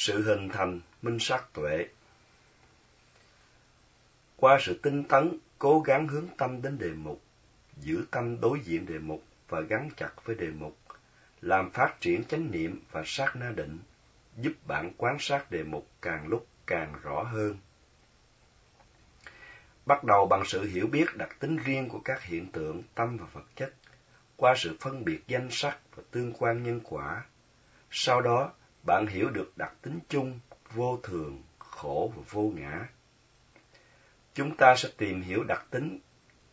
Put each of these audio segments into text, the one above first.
Sự hình thành minh sát tuệ Qua sự tinh tấn, cố gắng hướng tâm đến đề mục, giữ tâm đối diện đề mục và gắn chặt với đề mục, làm phát triển chánh niệm và sát na định, giúp bạn quan sát đề mục càng lúc càng rõ hơn. Bắt đầu bằng sự hiểu biết đặc tính riêng của các hiện tượng tâm và vật chất, qua sự phân biệt danh sắc và tương quan nhân quả. Sau đó, bạn hiểu được đặc tính chung, vô thường, khổ và vô ngã. Chúng ta sẽ tìm hiểu đặc tính,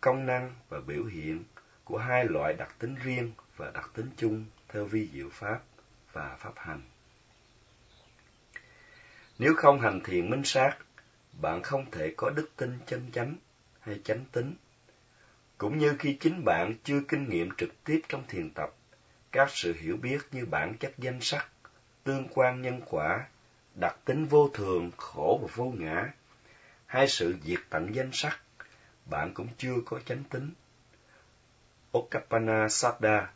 công năng và biểu hiện của hai loại đặc tính riêng và đặc tính chung theo vi diệu pháp và pháp hành. Nếu không hành thiền minh sát, bạn không thể có đức tin chân chánh hay chánh tính. Cũng như khi chính bạn chưa kinh nghiệm trực tiếp trong thiền tập, các sự hiểu biết như bản chất danh sắc, tương quan nhân quả, đặc tính vô thường, khổ và vô ngã, hay sự diệt tận danh sắc, bạn cũng chưa có chánh tính. Okapana Saddha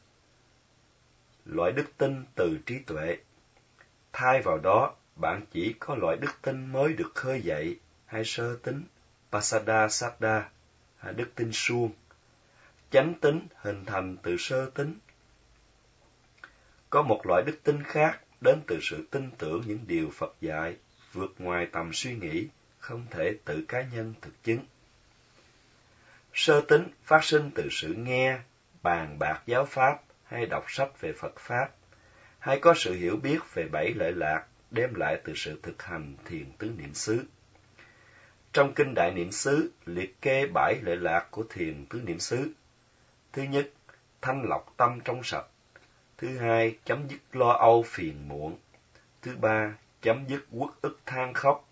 Loại đức tin từ trí tuệ Thay vào đó, bạn chỉ có loại đức tin mới được khơi dậy hay sơ tính, Pasada Saddha, đức tin suông. Chánh tính hình thành từ sơ tính. Có một loại đức tin khác đến từ sự tin tưởng những điều Phật dạy, vượt ngoài tầm suy nghĩ, không thể tự cá nhân thực chứng. Sơ tính phát sinh từ sự nghe, bàn bạc giáo pháp hay đọc sách về Phật Pháp, hay có sự hiểu biết về bảy lợi lạc đem lại từ sự thực hành thiền tứ niệm xứ. Trong kinh Đại Niệm xứ liệt kê bảy lợi lạc của thiền tứ niệm xứ. Thứ nhất, thanh lọc tâm trong sạch. Thứ hai, chấm dứt lo âu phiền muộn. Thứ ba, chấm dứt uất ức than khóc.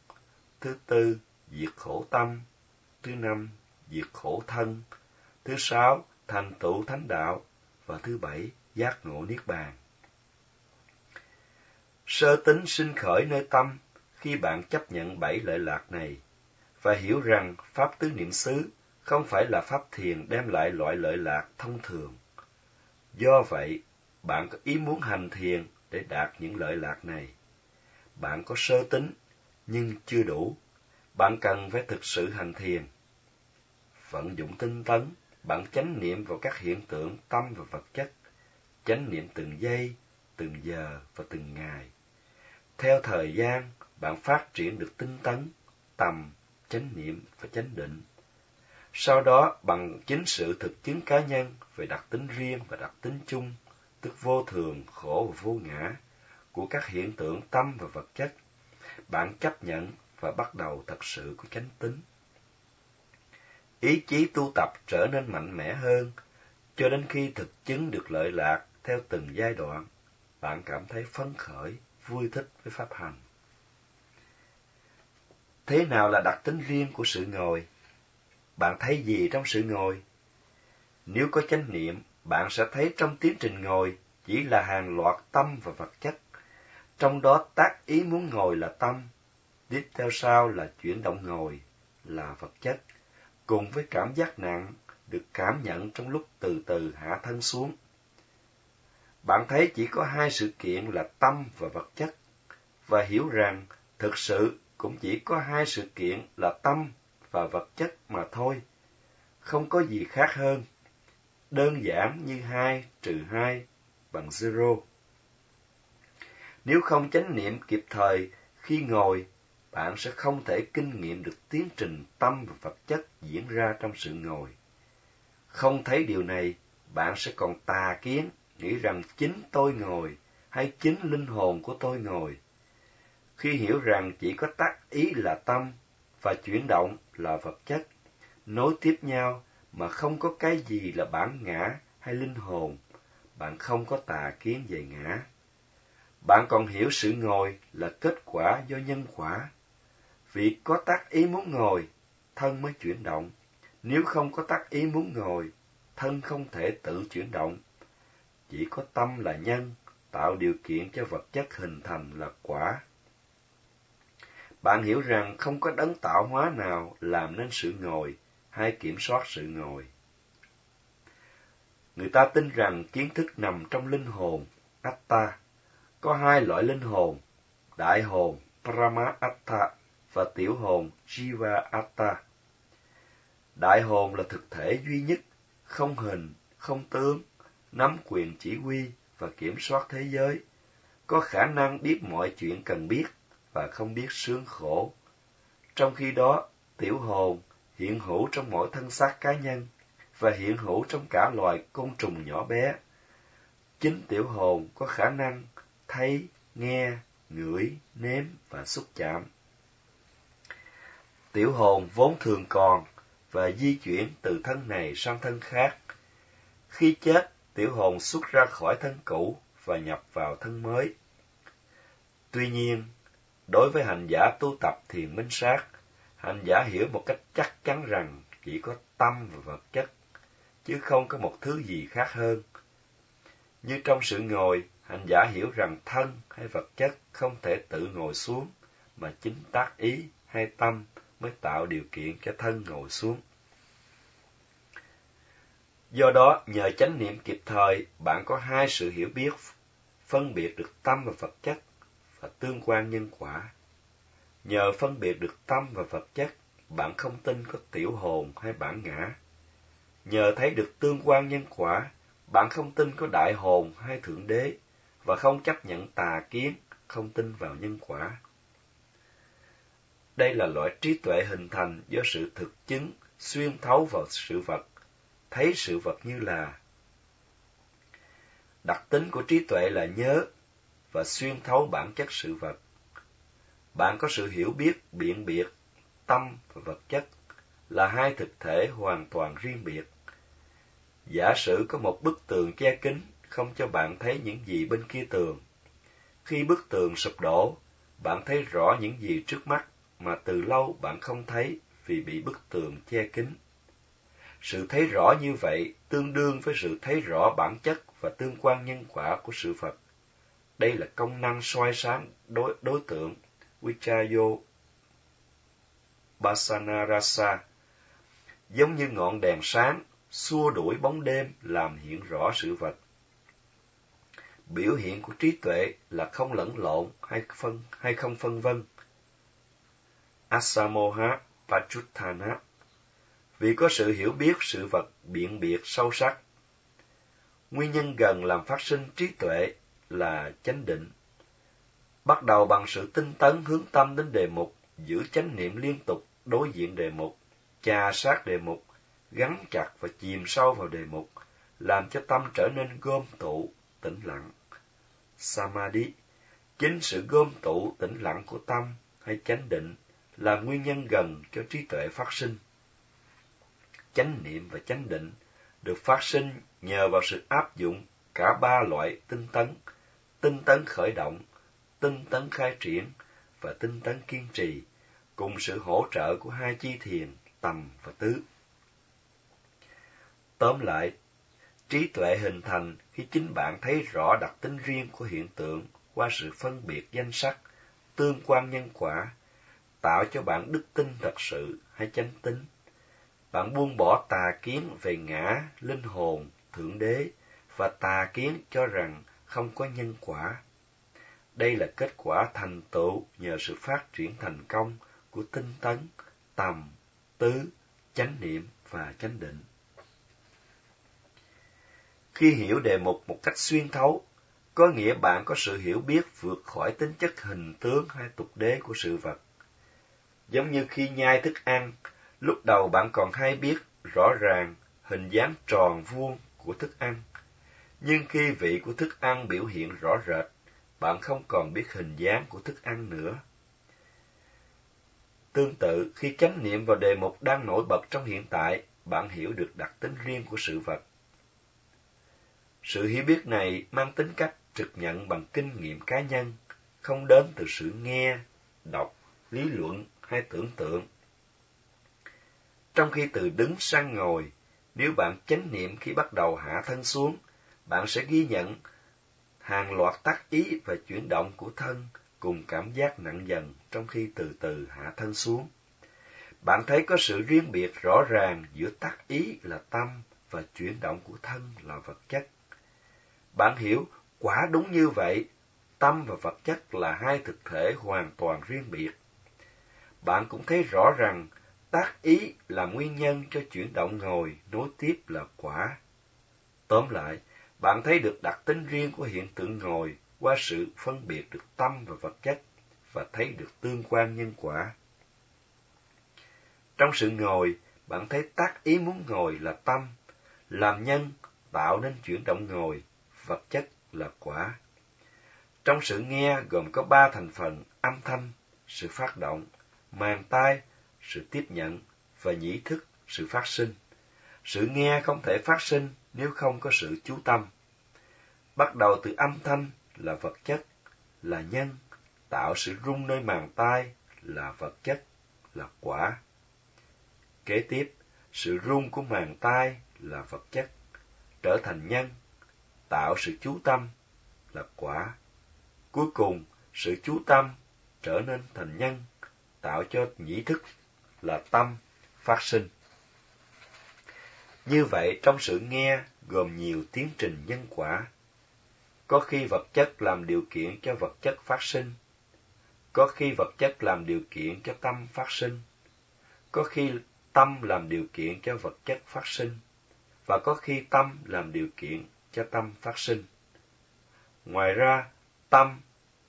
Thứ tư, diệt khổ tâm. Thứ năm, diệt khổ thân. Thứ sáu, thành tựu thánh đạo. Và thứ bảy, giác ngộ niết bàn. Sơ tính sinh khởi nơi tâm khi bạn chấp nhận bảy lợi lạc này và hiểu rằng pháp tứ niệm xứ không phải là pháp thiền đem lại loại lợi lạc thông thường. Do vậy, bạn có ý muốn hành thiền để đạt những lợi lạc này. Bạn có sơ tính, nhưng chưa đủ. Bạn cần phải thực sự hành thiền. Vận dụng tinh tấn, bạn chánh niệm vào các hiện tượng tâm và vật chất, chánh niệm từng giây, từng giờ và từng ngày. Theo thời gian, bạn phát triển được tinh tấn, tầm, chánh niệm và chánh định. Sau đó, bằng chính sự thực chứng cá nhân về đặc tính riêng và đặc tính chung, tức vô thường, khổ và vô ngã, của các hiện tượng tâm và vật chất, bạn chấp nhận và bắt đầu thật sự có chánh tính. Ý chí tu tập trở nên mạnh mẽ hơn, cho đến khi thực chứng được lợi lạc theo từng giai đoạn, bạn cảm thấy phấn khởi, vui thích với pháp hành. Thế nào là đặc tính riêng của sự ngồi? Bạn thấy gì trong sự ngồi? Nếu có chánh niệm, bạn sẽ thấy trong tiến trình ngồi chỉ là hàng loạt tâm và vật chất. Trong đó tác ý muốn ngồi là tâm, tiếp theo sau là chuyển động ngồi, là vật chất, cùng với cảm giác nặng được cảm nhận trong lúc từ từ hạ thân xuống. Bạn thấy chỉ có hai sự kiện là tâm và vật chất, và hiểu rằng thực sự cũng chỉ có hai sự kiện là tâm và vật chất mà thôi, không có gì khác hơn. Đơn giản như hai trừ hai bằng zero. Nếu không chánh niệm kịp thời khi ngồi, bạn sẽ không thể kinh nghiệm được tiến trình tâm và vật chất diễn ra trong sự ngồi. Không thấy điều này, bạn sẽ còn tà kiến, nghĩ rằng chính tôi ngồi, hay chính linh hồn của tôi ngồi khi hiểu rằng chỉ có tác ý là tâm và chuyển động là vật chất, nối tiếp nhau mà không có cái gì là bản ngã hay linh hồn, bạn không có tà kiến về ngã. Bạn còn hiểu sự ngồi là kết quả do nhân quả. Vì có tác ý muốn ngồi, thân mới chuyển động. Nếu không có tác ý muốn ngồi, thân không thể tự chuyển động. Chỉ có tâm là nhân, tạo điều kiện cho vật chất hình thành là quả bạn hiểu rằng không có đấng tạo hóa nào làm nên sự ngồi hay kiểm soát sự ngồi. Người ta tin rằng kiến thức nằm trong linh hồn, Atta. Có hai loại linh hồn, đại hồn Paramatta và tiểu hồn Jiva Atta. Đại hồn là thực thể duy nhất, không hình, không tướng, nắm quyền chỉ huy và kiểm soát thế giới, có khả năng biết mọi chuyện cần biết và không biết sướng khổ. Trong khi đó, tiểu hồn hiện hữu trong mỗi thân xác cá nhân và hiện hữu trong cả loài côn trùng nhỏ bé. Chính tiểu hồn có khả năng thấy, nghe, ngửi, nếm và xúc chạm. Tiểu hồn vốn thường còn và di chuyển từ thân này sang thân khác. Khi chết, tiểu hồn xuất ra khỏi thân cũ và nhập vào thân mới. Tuy nhiên, đối với hành giả tu tập thiền minh sát, hành giả hiểu một cách chắc chắn rằng chỉ có tâm và vật chất, chứ không có một thứ gì khác hơn. Như trong sự ngồi, hành giả hiểu rằng thân hay vật chất không thể tự ngồi xuống, mà chính tác ý hay tâm mới tạo điều kiện cho thân ngồi xuống. Do đó, nhờ chánh niệm kịp thời, bạn có hai sự hiểu biết, phân biệt được tâm và vật chất và tương quan nhân quả. Nhờ phân biệt được tâm và vật chất, bạn không tin có tiểu hồn hay bản ngã. Nhờ thấy được tương quan nhân quả, bạn không tin có đại hồn hay thượng đế, và không chấp nhận tà kiến, không tin vào nhân quả. Đây là loại trí tuệ hình thành do sự thực chứng, xuyên thấu vào sự vật, thấy sự vật như là. Đặc tính của trí tuệ là nhớ và xuyên thấu bản chất sự vật. Bạn có sự hiểu biết, biện biệt, tâm và vật chất là hai thực thể hoàn toàn riêng biệt. Giả sử có một bức tường che kín không cho bạn thấy những gì bên kia tường. Khi bức tường sụp đổ, bạn thấy rõ những gì trước mắt mà từ lâu bạn không thấy vì bị bức tường che kín. Sự thấy rõ như vậy tương đương với sự thấy rõ bản chất và tương quan nhân quả của sự vật. Đây là công năng soi sáng đối, đối tượng Vichayo Basanarasa, giống như ngọn đèn sáng, xua đuổi bóng đêm làm hiện rõ sự vật. Biểu hiện của trí tuệ là không lẫn lộn hay phân hay không phân vân. Asamoha Pachuttana Vì có sự hiểu biết sự vật biện biệt sâu sắc. Nguyên nhân gần làm phát sinh trí tuệ là chánh định. Bắt đầu bằng sự tinh tấn hướng tâm đến đề mục, giữ chánh niệm liên tục đối diện đề mục, trà sát đề mục, gắn chặt và chìm sâu vào đề mục, làm cho tâm trở nên gom tụ, tĩnh lặng. Samadhi, chính sự gom tụ tĩnh lặng của tâm hay chánh định là nguyên nhân gần cho trí tuệ phát sinh. Chánh niệm và chánh định được phát sinh nhờ vào sự áp dụng cả ba loại tinh tấn, tinh tấn khởi động, tinh tấn khai triển và tinh tấn kiên trì, cùng sự hỗ trợ của hai chi thiền, tầm và tứ. Tóm lại, trí tuệ hình thành khi chính bạn thấy rõ đặc tính riêng của hiện tượng qua sự phân biệt danh sắc, tương quan nhân quả, tạo cho bạn đức tin thật sự hay chánh tính. Bạn buông bỏ tà kiến về ngã, linh hồn, thượng đế và tà kiến cho rằng không có nhân quả. Đây là kết quả thành tựu nhờ sự phát triển thành công của tinh tấn, tầm, tứ, chánh niệm và chánh định. Khi hiểu đề mục một cách xuyên thấu, có nghĩa bạn có sự hiểu biết vượt khỏi tính chất hình tướng hay tục đế của sự vật. Giống như khi nhai thức ăn, lúc đầu bạn còn hay biết rõ ràng hình dáng tròn vuông của thức ăn. Nhưng khi vị của thức ăn biểu hiện rõ rệt, bạn không còn biết hình dáng của thức ăn nữa. Tương tự, khi chánh niệm vào đề mục đang nổi bật trong hiện tại, bạn hiểu được đặc tính riêng của sự vật. Sự hiểu biết này mang tính cách trực nhận bằng kinh nghiệm cá nhân, không đến từ sự nghe, đọc, lý luận hay tưởng tượng. Trong khi từ đứng sang ngồi, nếu bạn chánh niệm khi bắt đầu hạ thân xuống, bạn sẽ ghi nhận hàng loạt tác ý và chuyển động của thân cùng cảm giác nặng dần trong khi từ từ hạ thân xuống. Bạn thấy có sự riêng biệt rõ ràng giữa tác ý là tâm và chuyển động của thân là vật chất. Bạn hiểu quả đúng như vậy tâm và vật chất là hai thực thể hoàn toàn riêng biệt. Bạn cũng thấy rõ rằng tác ý là nguyên nhân cho chuyển động ngồi, nối tiếp là quả. Tóm lại, bạn thấy được đặc tính riêng của hiện tượng ngồi qua sự phân biệt được tâm và vật chất và thấy được tương quan nhân quả. Trong sự ngồi, bạn thấy tác ý muốn ngồi là tâm, làm nhân tạo nên chuyển động ngồi, vật chất là quả. Trong sự nghe gồm có ba thành phần âm thanh, sự phát động, màng tai, sự tiếp nhận và nhĩ thức, sự phát sinh. Sự nghe không thể phát sinh nếu không có sự chú tâm. Bắt đầu từ âm thanh là vật chất, là nhân, tạo sự rung nơi màng tai là vật chất, là quả. Kế tiếp, sự rung của màng tai là vật chất, trở thành nhân, tạo sự chú tâm là quả. Cuối cùng, sự chú tâm trở nên thành nhân, tạo cho nhĩ thức là tâm phát sinh. Như vậy, trong sự nghe gồm nhiều tiến trình nhân quả. Có khi vật chất làm điều kiện cho vật chất phát sinh, có khi vật chất làm điều kiện cho tâm phát sinh, có khi tâm làm điều kiện cho vật chất phát sinh, và có khi tâm làm điều kiện cho tâm phát sinh. Ngoài ra, tâm,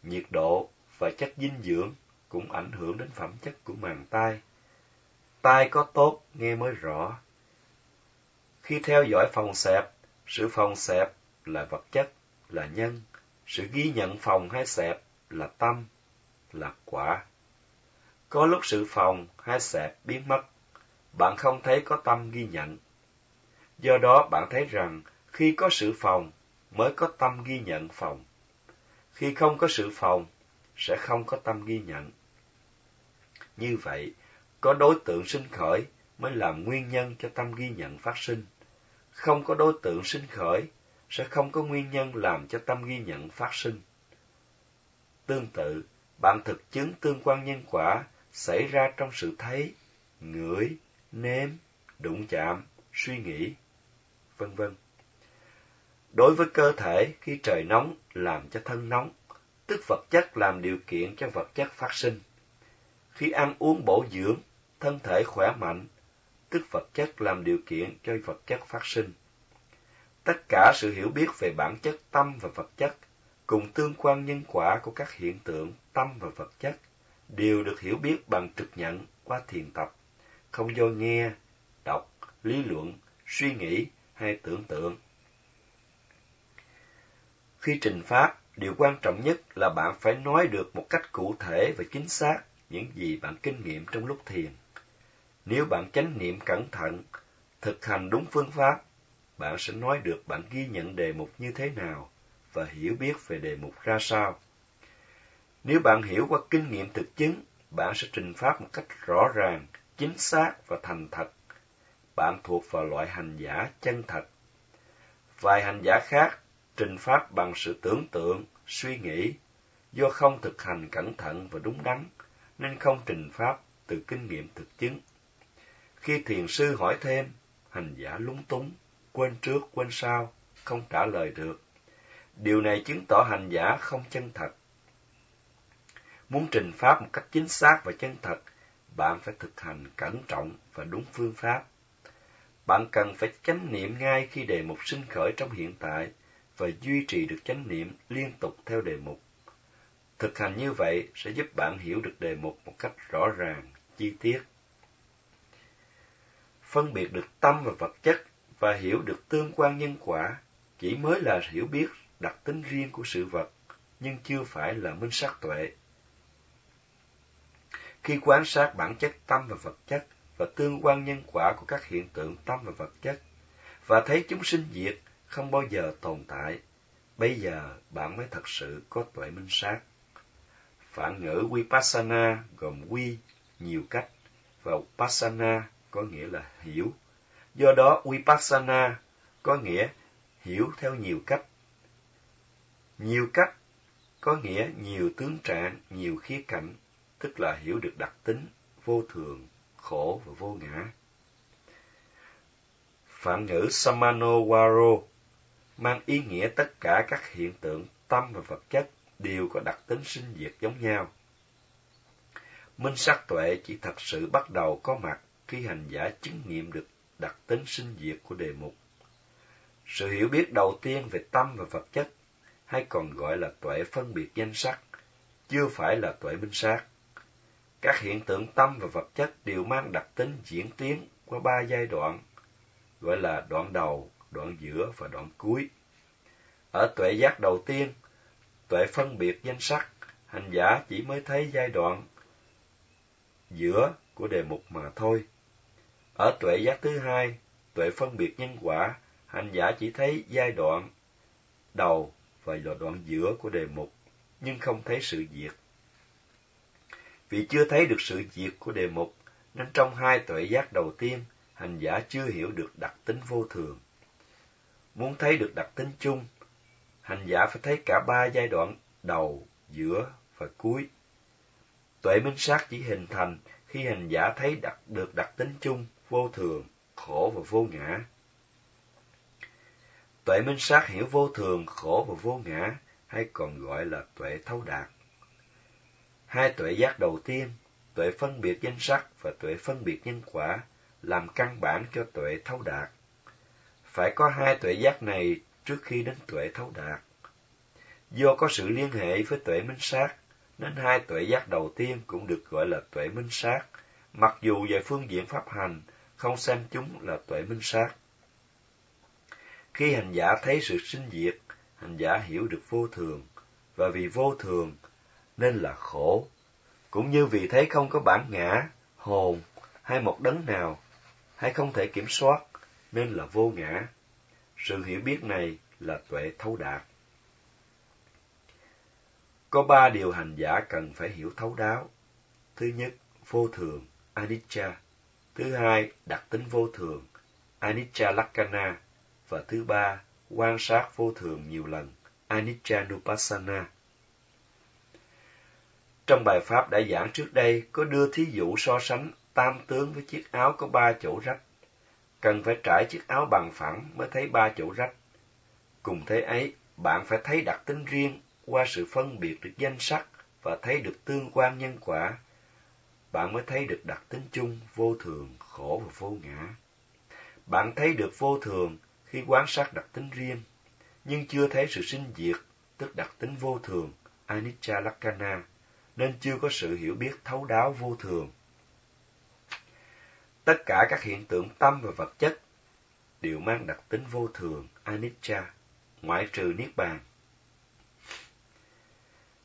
nhiệt độ và chất dinh dưỡng cũng ảnh hưởng đến phẩm chất của màng tai. Tai có tốt nghe mới rõ. Khi theo dõi phòng xẹp, sự phòng xẹp là vật chất, là nhân, sự ghi nhận phòng hay xẹp là tâm, là quả. Có lúc sự phòng hay xẹp biến mất, bạn không thấy có tâm ghi nhận. Do đó bạn thấy rằng khi có sự phòng mới có tâm ghi nhận phòng. Khi không có sự phòng sẽ không có tâm ghi nhận. Như vậy, có đối tượng sinh khởi mới làm nguyên nhân cho tâm ghi nhận phát sinh. Không có đối tượng sinh khởi sẽ không có nguyên nhân làm cho tâm ghi nhận phát sinh. Tương tự, bạn thực chứng tương quan nhân quả xảy ra trong sự thấy, ngửi, nếm, đụng chạm, suy nghĩ, vân vân. Đối với cơ thể, khi trời nóng làm cho thân nóng, tức vật chất làm điều kiện cho vật chất phát sinh. Khi ăn uống bổ dưỡng, thân thể khỏe mạnh, tức vật chất làm điều kiện cho vật chất phát sinh. Tất cả sự hiểu biết về bản chất tâm và vật chất, cùng tương quan nhân quả của các hiện tượng tâm và vật chất, đều được hiểu biết bằng trực nhận qua thiền tập, không do nghe, đọc, lý luận, suy nghĩ hay tưởng tượng. Khi trình pháp, điều quan trọng nhất là bạn phải nói được một cách cụ thể và chính xác những gì bạn kinh nghiệm trong lúc thiền. Nếu bạn chánh niệm cẩn thận, thực hành đúng phương pháp, bạn sẽ nói được bạn ghi nhận đề mục như thế nào và hiểu biết về đề mục ra sao. Nếu bạn hiểu qua kinh nghiệm thực chứng, bạn sẽ trình pháp một cách rõ ràng, chính xác và thành thật. Bạn thuộc vào loại hành giả chân thật. Vài hành giả khác trình pháp bằng sự tưởng tượng, suy nghĩ, do không thực hành cẩn thận và đúng đắn, nên không trình pháp từ kinh nghiệm thực chứng. Khi thiền sư hỏi thêm, hành giả lúng túng, quên trước quên sau, không trả lời được. Điều này chứng tỏ hành giả không chân thật. Muốn trình pháp một cách chính xác và chân thật, bạn phải thực hành cẩn trọng và đúng phương pháp. Bạn cần phải chánh niệm ngay khi đề mục sinh khởi trong hiện tại và duy trì được chánh niệm liên tục theo đề mục. Thực hành như vậy sẽ giúp bạn hiểu được đề mục một cách rõ ràng, chi tiết. Phân biệt được tâm và vật chất và hiểu được tương quan nhân quả chỉ mới là hiểu biết đặc tính riêng của sự vật, nhưng chưa phải là minh sát tuệ. Khi quan sát bản chất tâm và vật chất và tương quan nhân quả của các hiện tượng tâm và vật chất, và thấy chúng sinh diệt không bao giờ tồn tại, bây giờ bạn mới thật sự có tuệ minh sát. Phản ngữ Vipassana gồm quy, nhiều cách, và Passana có nghĩa là hiểu. Do đó Vipassana có nghĩa hiểu theo nhiều cách. Nhiều cách có nghĩa nhiều tướng trạng, nhiều khía cạnh, tức là hiểu được đặc tính, vô thường, khổ và vô ngã. Phản ngữ Samanowaro mang ý nghĩa tất cả các hiện tượng tâm và vật chất đều có đặc tính sinh diệt giống nhau. Minh sắc tuệ chỉ thật sự bắt đầu có mặt khi hành giả chứng nghiệm được đặc tính sinh diệt của đề mục. Sự hiểu biết đầu tiên về tâm và vật chất, hay còn gọi là tuệ phân biệt danh sắc, chưa phải là tuệ minh sát. Các hiện tượng tâm và vật chất đều mang đặc tính diễn tiến qua ba giai đoạn, gọi là đoạn đầu, đoạn giữa và đoạn cuối. Ở tuệ giác đầu tiên, tuệ phân biệt danh sắc, hành giả chỉ mới thấy giai đoạn giữa của đề mục mà thôi. Ở tuệ giác thứ hai, tuệ phân biệt nhân quả, hành giả chỉ thấy giai đoạn đầu và đoạn giữa của đề mục, nhưng không thấy sự diệt. Vì chưa thấy được sự diệt của đề mục, nên trong hai tuệ giác đầu tiên, hành giả chưa hiểu được đặc tính vô thường. Muốn thấy được đặc tính chung, hành giả phải thấy cả ba giai đoạn đầu, giữa và cuối. Tuệ minh sát chỉ hình thành khi hành giả thấy đặc, được đặc tính chung, vô thường, khổ và vô ngã. Tuệ minh sát hiểu vô thường, khổ và vô ngã, hay còn gọi là tuệ thấu đạt. Hai tuệ giác đầu tiên, tuệ phân biệt danh sắc và tuệ phân biệt nhân quả, làm căn bản cho tuệ thấu đạt. Phải có hai tuệ giác này trước khi đến tuệ thấu đạt. Do có sự liên hệ với tuệ minh sát, nên hai tuệ giác đầu tiên cũng được gọi là tuệ minh sát, mặc dù về phương diện pháp hành, không xem chúng là tuệ minh sát. Khi hành giả thấy sự sinh diệt, hành giả hiểu được vô thường, và vì vô thường nên là khổ, cũng như vì thấy không có bản ngã, hồn hay một đấng nào, hay không thể kiểm soát, nên là vô ngã. Sự hiểu biết này là tuệ thấu đạt. Có ba điều hành giả cần phải hiểu thấu đáo. Thứ nhất, vô thường, anicca. Thứ hai, đặc tính vô thường, anicca lakkhana. Và thứ ba, quan sát vô thường nhiều lần, anicca nupassana. Trong bài pháp đã giảng trước đây có đưa thí dụ so sánh tam tướng với chiếc áo có ba chỗ rách. Cần phải trải chiếc áo bằng phẳng mới thấy ba chỗ rách. Cùng thế ấy, bạn phải thấy đặc tính riêng qua sự phân biệt được danh sắc và thấy được tương quan nhân quả, bạn mới thấy được đặc tính chung vô thường, khổ và vô ngã. Bạn thấy được vô thường khi quan sát đặc tính riêng, nhưng chưa thấy sự sinh diệt, tức đặc tính vô thường, anicca lakkhana, nên chưa có sự hiểu biết thấu đáo vô thường. Tất cả các hiện tượng tâm và vật chất đều mang đặc tính vô thường, anicca, ngoại trừ niết bàn.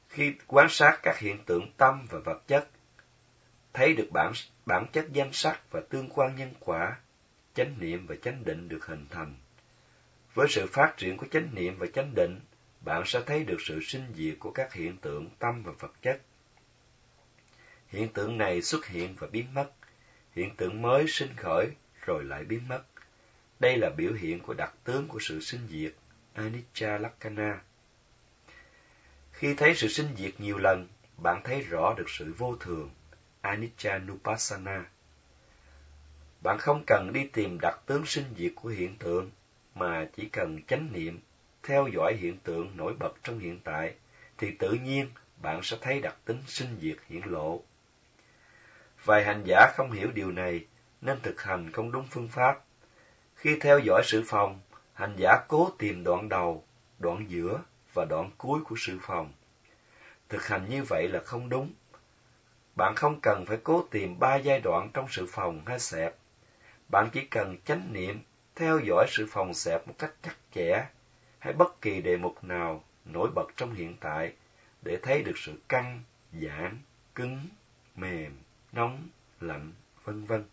Khi quan sát các hiện tượng tâm và vật chất, thấy được bản, bản chất danh sắc và tương quan nhân quả, chánh niệm và chánh định được hình thành. Với sự phát triển của chánh niệm và chánh định, bạn sẽ thấy được sự sinh diệt của các hiện tượng tâm và vật chất. Hiện tượng này xuất hiện và biến mất, hiện tượng mới sinh khởi rồi lại biến mất. Đây là biểu hiện của đặc tướng của sự sinh diệt, Anicca Lakkhana. Khi thấy sự sinh diệt nhiều lần, bạn thấy rõ được sự vô thường, Anicca Nupassana. Bạn không cần đi tìm đặc tướng sinh diệt của hiện tượng, mà chỉ cần chánh niệm, theo dõi hiện tượng nổi bật trong hiện tại, thì tự nhiên bạn sẽ thấy đặc tính sinh diệt hiển lộ. Vài hành giả không hiểu điều này, nên thực hành không đúng phương pháp. Khi theo dõi sự phòng, hành giả cố tìm đoạn đầu, đoạn giữa và đoạn cuối của sự phòng. Thực hành như vậy là không đúng. Bạn không cần phải cố tìm ba giai đoạn trong sự phòng hay xẹp. Bạn chỉ cần chánh niệm, theo dõi sự phòng xẹp một cách chắc chẽ, hay bất kỳ đề mục nào nổi bật trong hiện tại, để thấy được sự căng, giãn, cứng, mềm, nóng, lạnh, vân vân.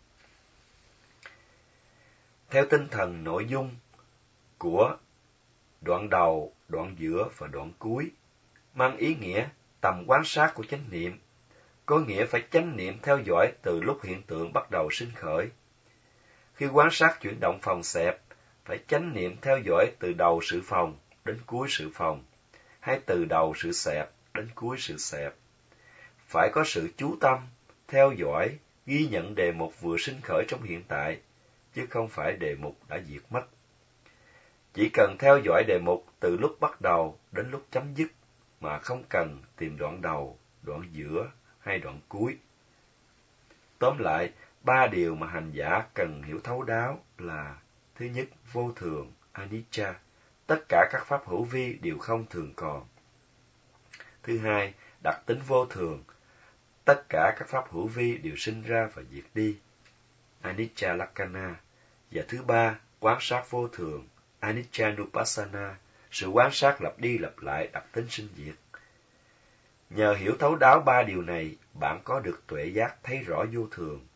Theo tinh thần nội dung của đoạn đầu, đoạn giữa và đoạn cuối, mang ý nghĩa tầm quan sát của chánh niệm, có nghĩa phải chánh niệm theo dõi từ lúc hiện tượng bắt đầu sinh khởi. Khi quan sát chuyển động phòng xẹp, phải chánh niệm theo dõi từ đầu sự phòng đến cuối sự phòng, hay từ đầu sự xẹp đến cuối sự xẹp. Phải có sự chú tâm, theo dõi, ghi nhận đề mục vừa sinh khởi trong hiện tại, chứ không phải đề mục đã diệt mất. Chỉ cần theo dõi đề mục từ lúc bắt đầu đến lúc chấm dứt, mà không cần tìm đoạn đầu, đoạn giữa hay đoạn cuối. Tóm lại, ba điều mà hành giả cần hiểu thấu đáo là thứ nhất, vô thường, anicca, tất cả các pháp hữu vi đều không thường còn. Thứ hai, đặc tính vô thường, tất cả các pháp hữu vi đều sinh ra và diệt đi, anicca lakana Và thứ ba, quán sát vô thường, anicca nupassana, sự quán sát lặp đi lặp lại đặc tính sinh diệt. Nhờ hiểu thấu đáo ba điều này, bạn có được tuệ giác thấy rõ vô thường.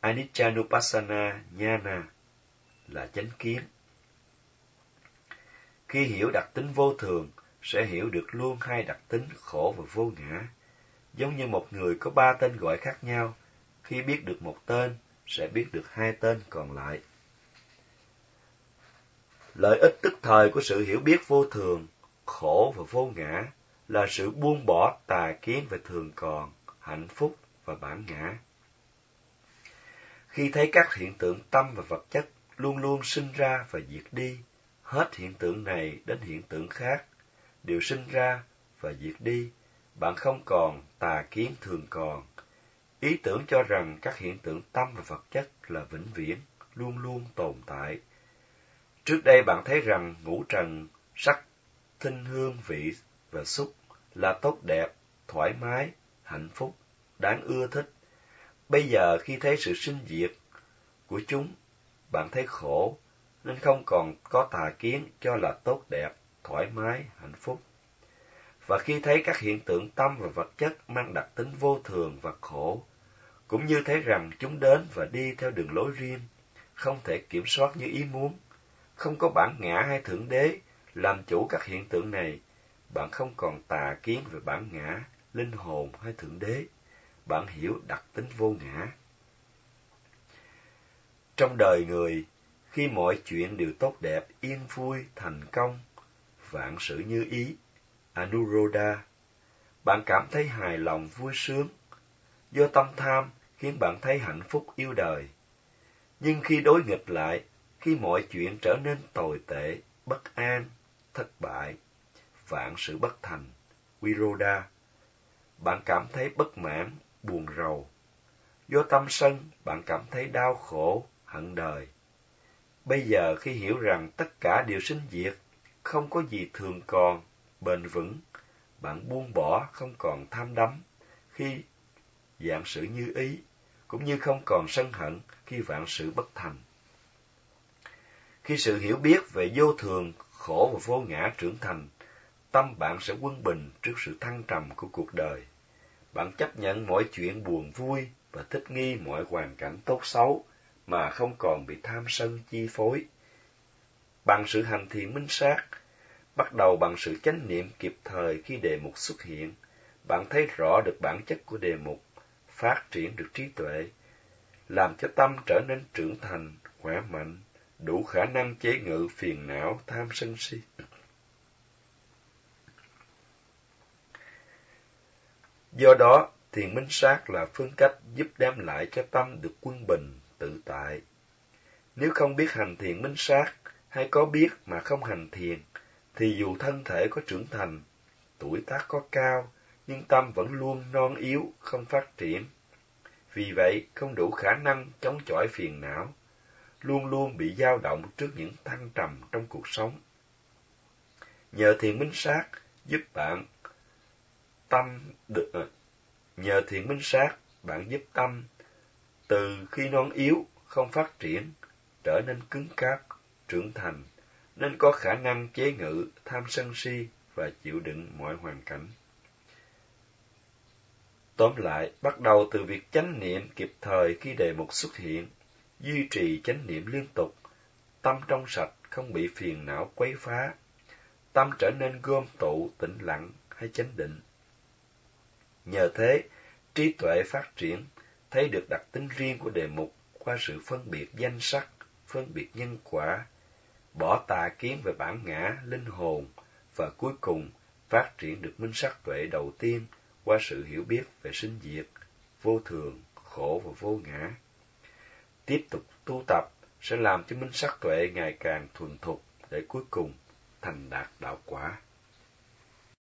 Aniccanupassana Nhana là chánh kiến. Khi hiểu đặc tính vô thường, sẽ hiểu được luôn hai đặc tính khổ và vô ngã. Giống như một người có ba tên gọi khác nhau, khi biết được một tên, sẽ biết được hai tên còn lại. Lợi ích tức thời của sự hiểu biết vô thường, khổ và vô ngã là sự buông bỏ tà kiến về thường còn, hạnh phúc và bản ngã. Khi thấy các hiện tượng tâm và vật chất luôn luôn sinh ra và diệt đi, hết hiện tượng này đến hiện tượng khác, đều sinh ra và diệt đi, bạn không còn tà kiến thường còn. Ý tưởng cho rằng các hiện tượng tâm và vật chất là vĩnh viễn, luôn luôn tồn tại. Trước đây bạn thấy rằng ngũ trần, sắc, thinh hương vị và xúc là tốt đẹp, thoải mái, hạnh phúc, đáng ưa thích. Bây giờ khi thấy sự sinh diệt của chúng, bạn thấy khổ, nên không còn có tà kiến cho là tốt đẹp, thoải mái, hạnh phúc. Và khi thấy các hiện tượng tâm và vật chất mang đặc tính vô thường và khổ, cũng như thấy rằng chúng đến và đi theo đường lối riêng, không thể kiểm soát như ý muốn, không có bản ngã hay thượng đế làm chủ các hiện tượng này, bạn không còn tà kiến về bản ngã, linh hồn hay thượng đế, bạn hiểu đặc tính vô ngã. Trong đời người, khi mọi chuyện đều tốt đẹp, yên vui, thành công, vạn sự như ý, Anuroda, bạn cảm thấy hài lòng vui sướng. Do tâm tham khiến bạn thấy hạnh phúc yêu đời. Nhưng khi đối nghịch lại, khi mọi chuyện trở nên tồi tệ, bất an, thất bại, vạn sự bất thành, Viroda, bạn cảm thấy bất mãn, buồn rầu. Do tâm sân, bạn cảm thấy đau khổ, hận đời. Bây giờ khi hiểu rằng tất cả đều sinh diệt, không có gì thường còn, bền vững, bạn buông bỏ không còn tham đắm khi dạng sự như ý, cũng như không còn sân hận khi vạn sự bất thành. Khi sự hiểu biết về vô thường, khổ và vô ngã trưởng thành, tâm bạn sẽ quân bình trước sự thăng trầm của cuộc đời. Bạn chấp nhận mọi chuyện buồn vui và thích nghi mọi hoàn cảnh tốt xấu mà không còn bị tham sân chi phối. Bằng sự hành thiền minh sát, bắt đầu bằng sự chánh niệm kịp thời khi đề mục xuất hiện, bạn thấy rõ được bản chất của đề mục, phát triển được trí tuệ, làm cho tâm trở nên trưởng thành, khỏe mạnh, đủ khả năng chế ngự phiền não, tham sân si. Do đó, thiền minh sát là phương cách giúp đem lại cho tâm được quân bình, tự tại. Nếu không biết hành thiền minh sát, hay có biết mà không hành thiền, thì dù thân thể có trưởng thành, tuổi tác có cao, nhưng tâm vẫn luôn non yếu, không phát triển. Vì vậy, không đủ khả năng chống chọi phiền não, luôn luôn bị dao động trước những thăng trầm trong cuộc sống. Nhờ thiền minh sát giúp bạn tâm được nhờ thiền minh sát, bạn giúp tâm. Từ khi non yếu, không phát triển, trở nên cứng cáp, trưởng thành, nên có khả năng chế ngự, tham sân si và chịu đựng mọi hoàn cảnh. Tóm lại, bắt đầu từ việc chánh niệm kịp thời khi đề mục xuất hiện, duy trì chánh niệm liên tục. Tâm trong sạch, không bị phiền não quấy phá. Tâm trở nên gom tụ, tĩnh lặng hay chánh định nhờ thế, trí tuệ phát triển, thấy được đặc tính riêng của đề mục qua sự phân biệt danh sắc, phân biệt nhân quả, bỏ tà kiến về bản ngã, linh hồn và cuối cùng phát triển được minh sắc tuệ đầu tiên qua sự hiểu biết về sinh diệt, vô thường, khổ và vô ngã. Tiếp tục tu tập sẽ làm cho minh sắc tuệ ngày càng thuần thục để cuối cùng thành đạt đạo quả.